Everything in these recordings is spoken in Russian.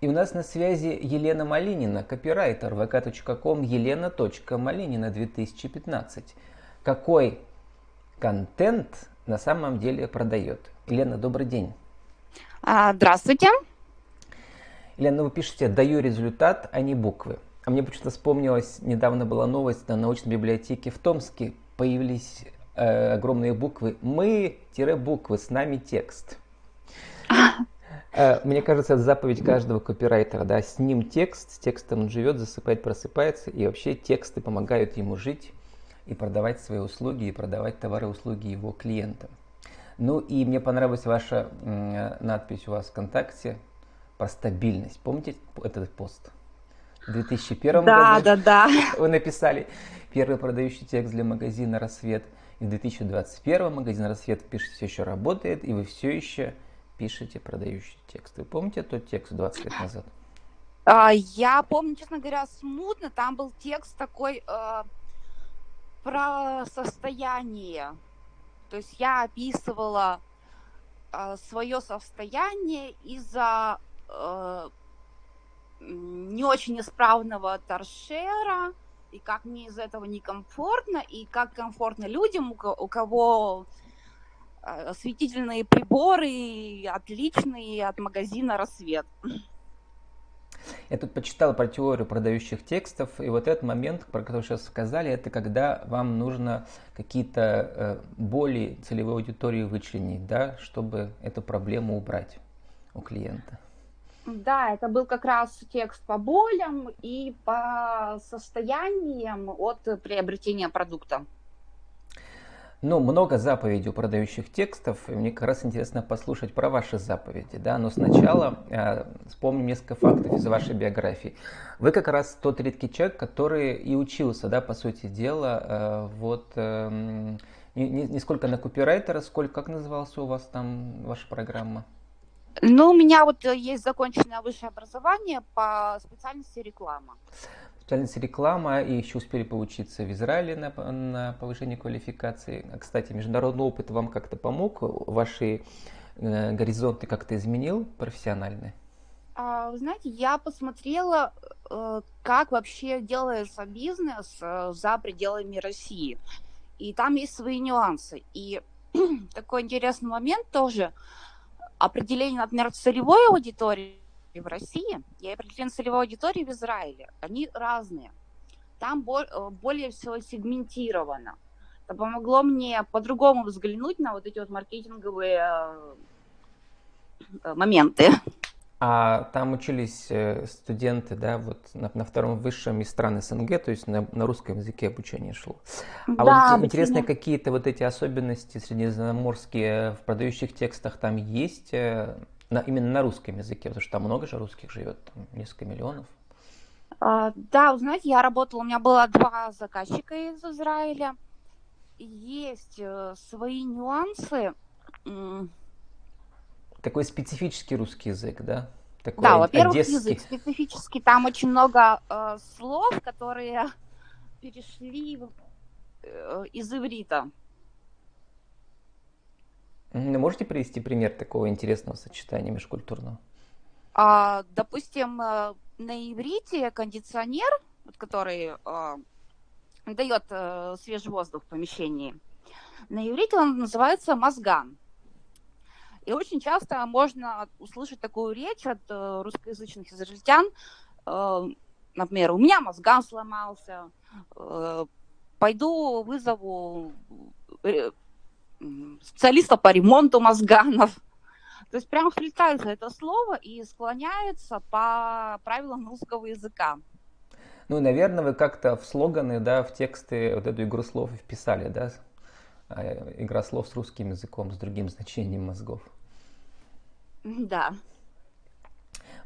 И у нас на связи Елена Малинина, копирайтер vk.com елена.малинина 2015. Какой контент на самом деле продает? Елена, добрый день. А, здравствуйте. Елена, вы пишете «даю результат, а не буквы». А мне почему-то вспомнилась, недавно была новость на научной библиотеке в Томске. Появились э, огромные буквы «Мы-буквы, с нами текст». Э, мне кажется, это заповедь каждого копирайтера, да, с ним текст, с текстом он живет, засыпает, просыпается, и вообще тексты помогают ему жить и продавать свои услуги, и продавать товары и услуги его клиентам. Ну и мне понравилась ваша надпись у вас ВКонтакте про стабильность. Помните этот пост? В 2001 да, году да, да. вы написали первый продающий текст для магазина «Рассвет». И в 2021 магазин «Рассвет» пишет, все еще работает, и вы все еще пишете продающий текст. Вы помните тот текст 20 лет назад? А, я помню, честно говоря, смутно. Там был текст такой э, про состояние. То есть я описывала э, свое состояние из-за э, не очень исправного торшера, и как мне из этого некомфортно, и как комфортно людям, у кого осветительные приборы отличные от магазина «Рассвет». Я тут почитал про теорию продающих текстов, и вот этот момент, про который сейчас сказали, это когда вам нужно какие-то э, боли целевой аудитории вычленить, да, чтобы эту проблему убрать у клиента. Да, это был как раз текст по болям и по состояниям от приобретения продукта. Ну, много заповедей у продающих текстов, и мне как раз интересно послушать про ваши заповеди, да, но сначала э, вспомним несколько фактов из вашей биографии. Вы как раз тот редкий человек, который и учился, да, по сути дела, э, вот, э, не, не, сколько на копирайтера, сколько, как назывался у вас там ваша программа? Ну, у меня вот есть законченное высшее образование по специальности реклама специальность реклама, и еще успели поучиться в Израиле на, на повышение квалификации. А, кстати, международный опыт вам как-то помог? Ваши э, горизонты как-то изменил профессиональные? А, знаете, я посмотрела, э, как вообще делается бизнес э, за пределами России. И там есть свои нюансы. И такой интересный момент тоже. Определение, например, целевой аудитории в России и определен целевой аудитории в Израиле. Они разные. Там э, более всего сегментировано. Это помогло мне по-другому взглянуть на вот эти вот маркетинговые э, моменты. А там учились э, студенты, да, вот на, на втором высшем из стран СНГ, то есть на, на русском языке обучение шло. А да, вот интересно, какие-то вот эти особенности средиземноморские в продающих текстах там есть? На, именно на русском языке, потому что там много же русских живет, там несколько миллионов. А, да, вы знаете, я работала, у меня было два заказчика из Израиля. Есть э, свои нюансы. Такой специфический русский язык, да? Такой да, во-первых, одесский. язык специфический. Там очень много э, слов, которые перешли э, из иврита. Можете привести пример такого интересного сочетания межкультурного? А, допустим, э, на иврите кондиционер, который а, дает а, свежий воздух в помещении, на иврите он называется мозган. И очень часто можно услышать такую речь от русскоязычных израильтян, например, у меня мозган сломался, пойду вызову специалиста по ремонту мозганов. То есть прям вплетается это слово и склоняется по правилам русского языка. Ну, наверное, вы как-то в слоганы, да, в тексты вот эту игру слов вписали, да? А, игра слов с русским языком, с другим значением мозгов. Да.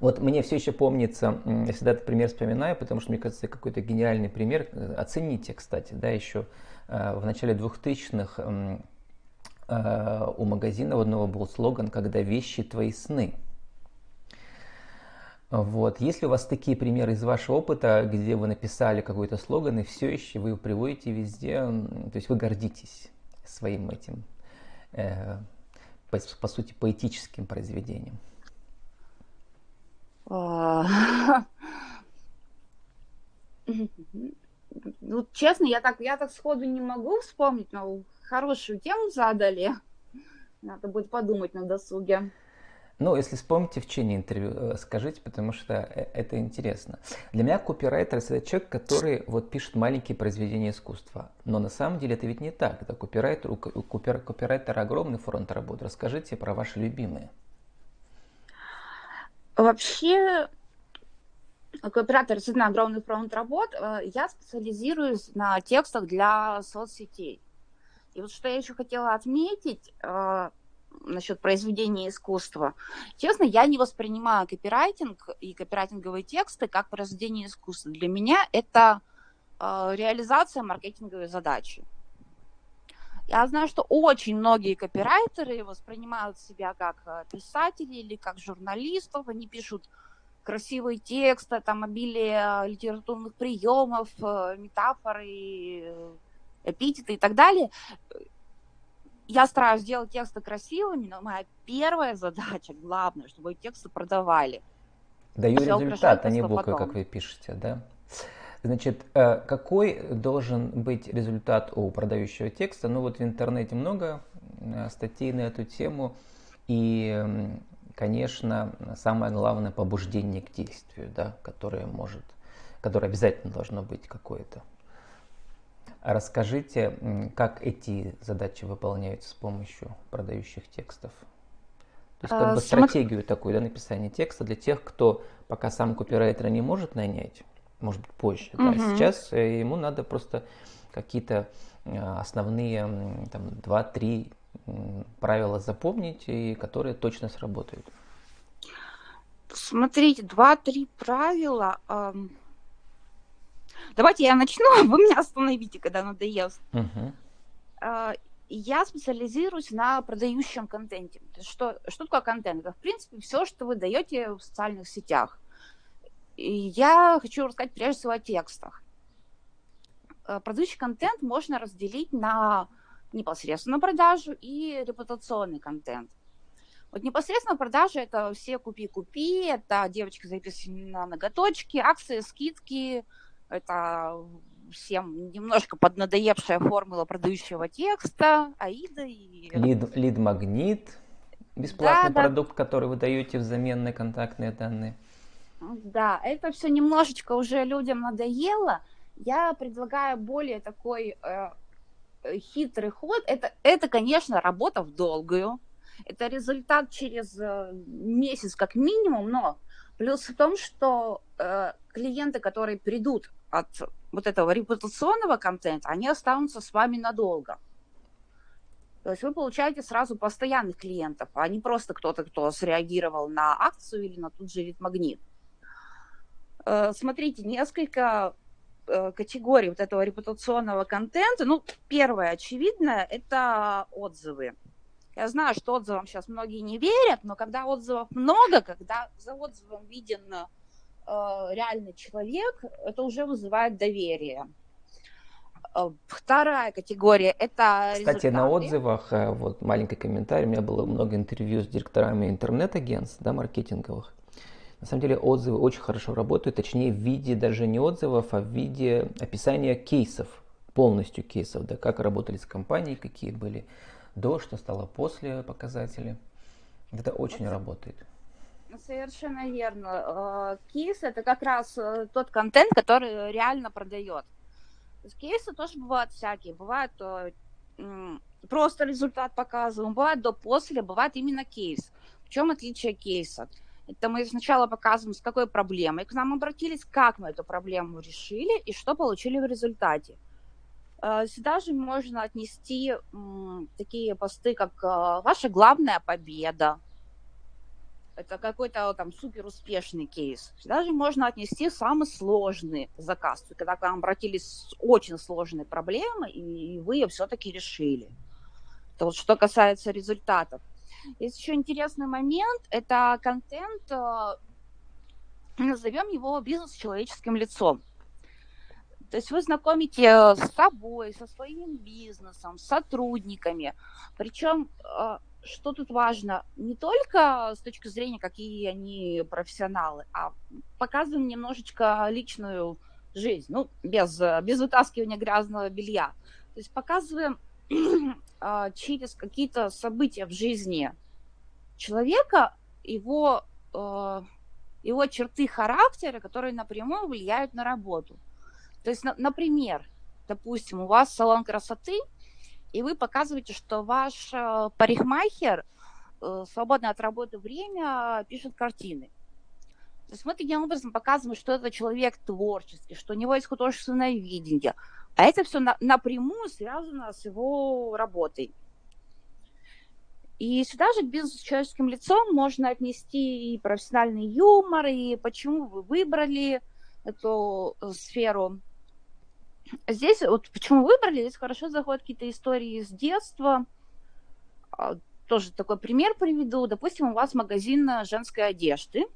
Вот мне все еще помнится, я всегда этот пример вспоминаю, потому что мне кажется, это какой-то гениальный пример. Оцените, кстати, да, еще э, в начале 2000-х Э, у магазина у одного был слоган «Когда вещи твои сны». Вот. Есть ли у вас такие примеры из вашего опыта, где вы написали какой-то слоган, и все еще вы его приводите везде, то есть вы гордитесь своим этим, э, по, по сути, поэтическим произведением? А, ну, честно, я так, я так сходу не могу вспомнить, но хорошую тему задали. Надо будет подумать на досуге. Ну, если вспомните в течение интервью, э, скажите, потому что э, это интересно. Для меня копирайтер это человек, который вот пишет маленькие произведения искусства. Но на самом деле это ведь не так. Это копирайтер, у копир, копирайтера огромный фронт работы. Расскажите про ваши любимые. Вообще, копирайтер действительно огромный фронт работ. Э, я специализируюсь на текстах для соцсетей. И вот что я еще хотела отметить, насчет произведения искусства. Честно, я не воспринимаю копирайтинг и копирайтинговые тексты как произведение искусства. Для меня это э, реализация маркетинговой задачи. Я знаю, что очень многие копирайтеры воспринимают себя как э, писатели или как журналистов. Они пишут красивые тексты, там обилие литературных приемов, э, метафоры, э, эпитеты и так далее я стараюсь сделать тексты красивыми, но моя первая задача, главное, чтобы тексты продавали. Даю Все результат, а не буквы, потом. как вы пишете, да? Значит, э, какой должен быть результат у продающего текста? Ну вот в интернете много э, статей на эту тему, и, конечно, самое главное побуждение к действию, да, которое может, которое обязательно должно быть какое-то. Расскажите, как эти задачи выполняются с помощью продающих текстов? То есть как а, бы стратегию такую да, написания текста для тех, кто пока сам копирайтера не может нанять, может быть позже. Угу. Да, сейчас э, ему надо просто какие-то э, основные там, 2-3 правила запомнить, и которые точно сработают. Смотрите, два-три правила. Эм Давайте я начну, а вы меня остановите, когда надоест. Uh-huh. Я специализируюсь на продающем контенте. Что, что такое контент? Это, в принципе, все, что вы даете в социальных сетях. И я хочу рассказать прежде всего о текстах. А, продающий контент можно разделить на непосредственно продажу и репутационный контент. Вот непосредственно продажа это все купи-купи, это девочки записаны на ноготочки, акции, скидки, это всем немножко поднадоевшая формула продающего текста, Аида и... Лид, лид-магнит, бесплатный да, продукт, да. который вы даете взамен на контактные данные. Да, это все немножечко уже людям надоело. Я предлагаю более такой э, хитрый ход. Это, это, конечно, работа в долгую. Это результат через э, месяц как минимум, но плюс в том, что э, клиенты, которые придут от вот этого репутационного контента, они останутся с вами надолго. То есть вы получаете сразу постоянных клиентов, а не просто кто-то, кто среагировал на акцию или на тот же вид-магнит. Э, смотрите, несколько э, категорий вот этого репутационного контента. Ну, первое, очевидное, это отзывы. Я знаю, что отзывам сейчас многие не верят, но когда отзывов много, когда за отзывом виден реальный человек, это уже вызывает доверие. Э, вторая категория – это Кстати, результаты. на отзывах, э, вот маленький комментарий, у меня было много интервью с директорами интернет-агентств, да, маркетинговых. На самом деле отзывы очень хорошо работают, точнее в виде даже не отзывов, а в виде описания кейсов, полностью кейсов, да, как работали с компанией, какие были до, что стало после показатели. Это очень вот. работает. Совершенно верно. Кейс это как раз э, тот контент, который реально продает. Кейсы тоже бывают всякие. Бывает э, просто результат показываем, бывает до-после, бывает именно кейс. В чем отличие кейса? Это мы сначала показываем, с какой проблемой к нам обратились, как мы эту проблему решили и что получили в результате. Э, сюда же можно отнести такие посты, как «Ваша главная победа», это какой-то там супер успешный кейс. Даже можно отнести самый сложный заказ, когда к вам обратились с очень сложной проблемой, и вы ее все-таки решили. Это вот что касается результатов. Есть еще интересный момент, это контент, э, назовем его бизнес с человеческим лицом. То есть вы знакомите с собой, со своим бизнесом, с сотрудниками. Причем э, что тут важно? Не только с точки зрения, какие они профессионалы, а показываем немножечко личную жизнь, ну, без, без вытаскивания грязного белья. То есть показываем а, через какие-то события в жизни человека его, а, его черты характера, которые напрямую влияют на работу. То есть, например, допустим, у вас салон красоты, и вы показываете, что ваш э, парикмахер э, свободное от работы время пишет картины. То есть мы таким образом показываем, что это человек творческий, что у него есть художественное видение. А это все на, напрямую связано с его работой. И сюда же к бизнесу с человеческим лицом можно отнести и профессиональный юмор, и почему вы выбрали эту э, сферу. Здесь, вот почему выбрали, здесь хорошо заходят какие-то истории с детства. А, тоже такой пример приведу. Допустим, у вас магазин женской одежды,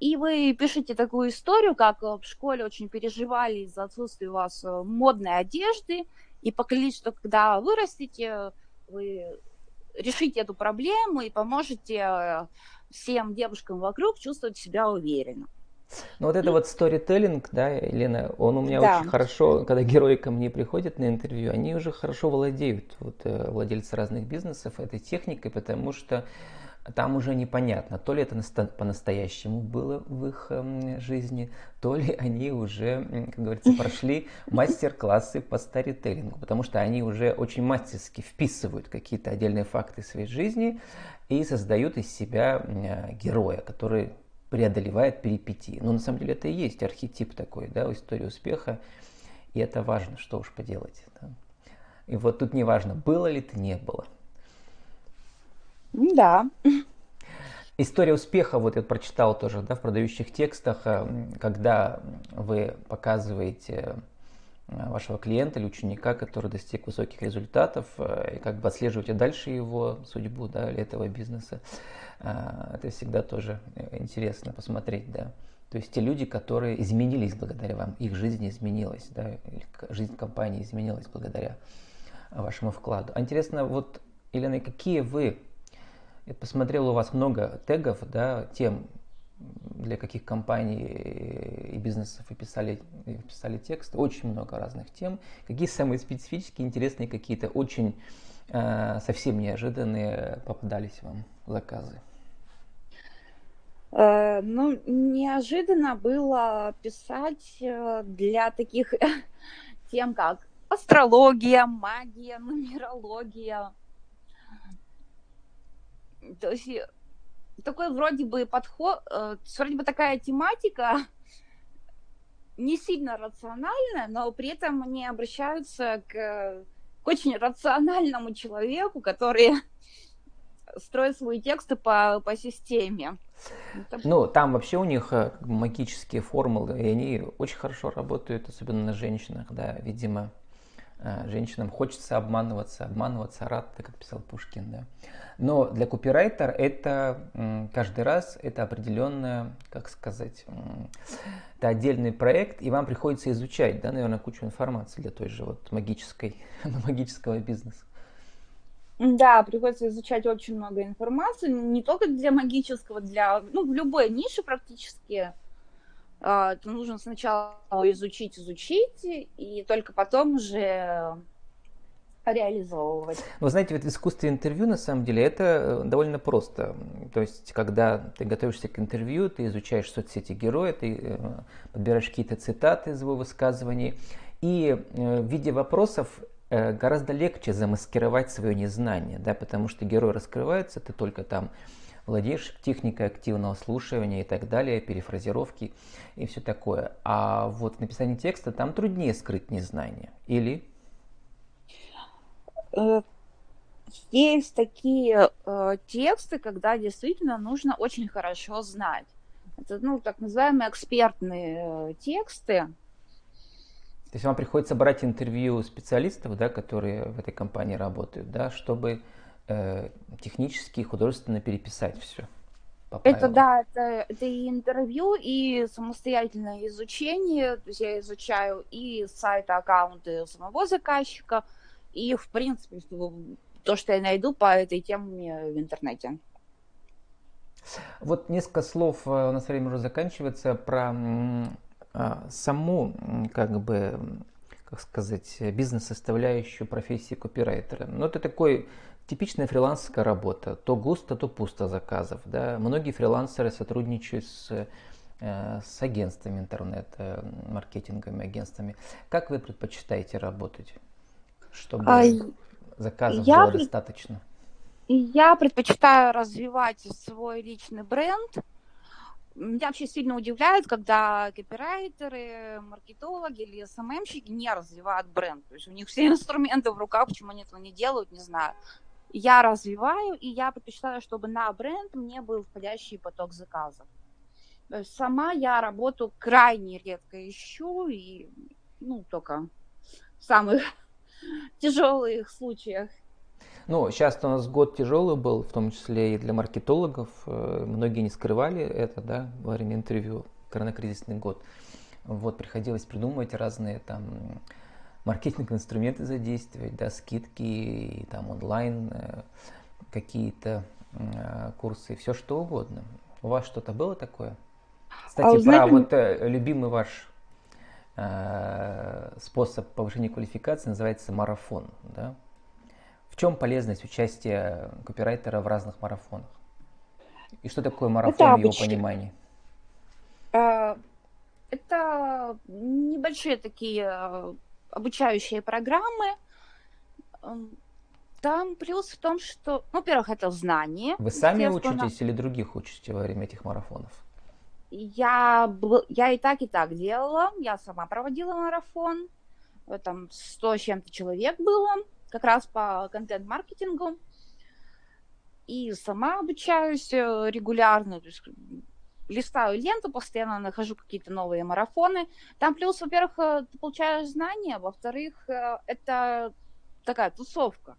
и вы пишете такую историю, как в школе очень переживали из-за отсутствия у вас э, модной одежды, и поклялись, что когда вырастете, вы решите эту проблему и поможете э, всем девушкам вокруг чувствовать себя уверенно. Ну вот это вот сторителлинг, да, Елена, он у меня да. очень хорошо, когда герои ко мне приходят на интервью, они уже хорошо владеют, вот э, владельцы разных бизнесов этой техникой, потому что там уже непонятно, то ли это по-настоящему было в их э, жизни, то ли они уже, как говорится, прошли мастер-классы по старителлингу, потому что они уже очень мастерски вписывают какие-то отдельные факты своей жизни и создают из себя э, героя, который преодолевает перипетии. Но на самом деле это и есть архетип такой, да, истории успеха, и это важно, что уж поделать. Да. И вот тут не важно, было ли ты, не было. Да. История успеха, вот я прочитал тоже да, в продающих текстах, э, когда вы показываете вашего клиента или ученика, который достиг высоких результатов, э, и как бы отслеживаете дальше его судьбу да, или этого бизнеса. А, это всегда тоже интересно посмотреть, да. То есть те люди, которые изменились благодаря вам, их жизнь изменилась, да, жизнь компании изменилась благодаря вашему вкладу. А интересно, вот, Елена, какие вы, я посмотрел, у вас много тегов, да, тем, для каких компаний и бизнесов вы писали, писали текст, очень много разных тем. Какие самые специфические, интересные какие-то, очень э, совсем неожиданные попадались вам заказы? Э, ну, неожиданно было писать э, для таких тем, как астрология, магия, нумерология. То есть такой вроде бы подход, э, вроде бы такая тематика не сильно рациональная, но при этом они обращаются к, к очень рациональному человеку, который строит свои тексты по, по системе. Ну, там вообще у них э, магические формулы, и они очень хорошо работают, особенно на женщинах, да, видимо, женщинам хочется обманываться, обманываться рад, как писал Пушкин, да. Но для копирайтера это каждый раз это определенная, как сказать, это отдельный проект, и вам приходится изучать, да, наверное, кучу информации для той же вот магической, магического бизнеса. Да, приходится изучать очень много информации, не только для магического, для, ну, в любой нише практически. А, это нужно сначала изучить, изучить, и только потом уже реализовывать. Вы знаете, вот в искусстве интервью, на самом деле, это э, довольно просто. То есть, когда ты готовишься к интервью, ты изучаешь соцсети героя, ты э, подбираешь какие-то цитаты из его высказываний, и э, в виде вопросов гораздо легче замаскировать свое незнание, да, потому что герой раскрывается, ты только там владеешь техникой активного слушания и так далее, перефразировки и все такое. А вот в написании текста там труднее скрыть незнание. Или? Э, есть такие э, тексты, когда действительно нужно очень хорошо знать. Это, ну, так называемые экспертные э, тексты, то есть вам приходится брать интервью специалистов, да, которые в этой компании работают, да, чтобы э, технически и художественно переписать все. Это да, это, это и интервью, и самостоятельное изучение. То есть я изучаю и сайты, аккаунты самого заказчика, и в принципе то, что я найду по этой теме в интернете. Вот несколько слов, э, у нас время уже заканчивается, про а, саму, как бы, как сказать, бизнес-составляющую профессии копирайтера. Ну, это такой типичная фрилансерская работа. То густо, то пусто заказов. Да? Многие фрилансеры сотрудничают с, э, с агентствами интернета, маркетинговыми агентствами. Как вы предпочитаете работать, чтобы а, заказов я было достаточно? Я предпочитаю развивать свой личный бренд. Меня вообще сильно удивляет, когда копирайтеры, маркетологи или СММщики не развивают бренд. То есть у них все инструменты в руках, почему они этого не делают, не знаю. Я развиваю, и я предпочитаю, чтобы на бренд мне был входящий поток заказов. Сама я работу крайне редко ищу, и ну, только в самых тяжелых случаях ну, сейчас у нас год тяжелый был, в том числе и для маркетологов. Э, многие не скрывали это, да, во время интервью, коронакризисный год. Вот, приходилось придумывать разные там маркетинговые инструменты задействовать, да, скидки, там онлайн э, какие-то э, курсы, все что угодно. У вас что-то было такое? Кстати, а, про знаете... вот любимый ваш способ повышения квалификации называется марафон, да? В чем полезность участия копирайтера в разных марафонах? И что такое марафон в его понимании? Э, это небольшие такие э, обучающие программы. Эм, там плюс в том, что, ну, во-первых, это знание. Вы сами учитесь или других учите во время этих марафонов? Я, я и так, и так делала. Я сама проводила марафон. Там 100 с чем-то человек было как раз по контент-маркетингу. И сама обучаюсь э, регулярно, то есть листаю ленту, постоянно нахожу какие-то новые марафоны. Там плюс, во-первых, э, ты получаешь знания, во-вторых, э, это такая тусовка.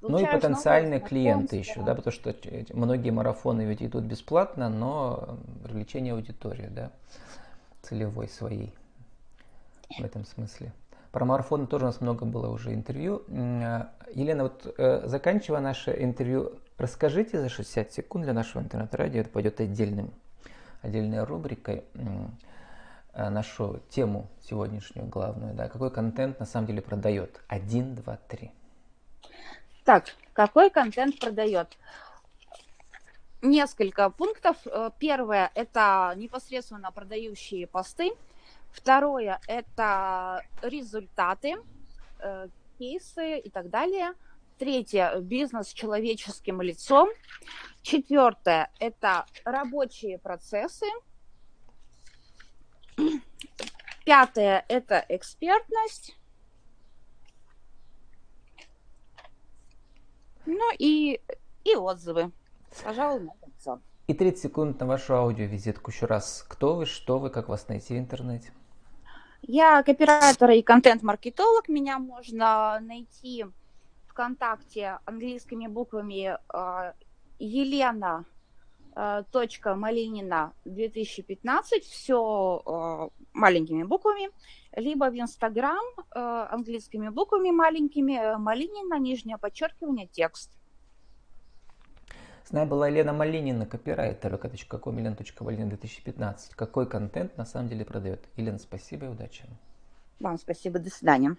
Ну и потенциальные клиенты еще, да, потому что многие марафоны ведь идут бесплатно, но привлечение аудитории, да, целевой своей в этом смысле. Про марафоны тоже у нас много было уже интервью. Э, Елена, вот э, заканчивая наше интервью, расскажите за 60 секунд для нашего интернет-радио, это пойдет отдельным, отдельной рубрикой, э, нашу тему сегодняшнюю главную, да, какой контент на самом деле продает. Один, два, три. Так, какой контент продает? Несколько пунктов. Первое – это непосредственно продающие посты. Второе – это результаты, э, кейсы и так далее. Третье – бизнес с человеческим лицом. Четвертое – это рабочие процессы. Пятое – это экспертность. Ну и, и отзывы. Пожалуй, на все. И 30 секунд на вашу аудиовизитку еще раз. Кто вы, что вы, как вас найти в интернете? Я копирайтер и контент-маркетолог. Меня можно найти ВКонтакте английскими буквами а, Елена а, точка Малинина 2015, все а, маленькими буквами, либо в Инстаграм английскими буквами маленькими Малинина, нижнее подчеркивание, текст. С нами была Елена Малинина, копирайтер vk.com, елена.малинина 2015. Какой контент на самом деле продает? Елена, спасибо и удачи. Вам спасибо, до свидания.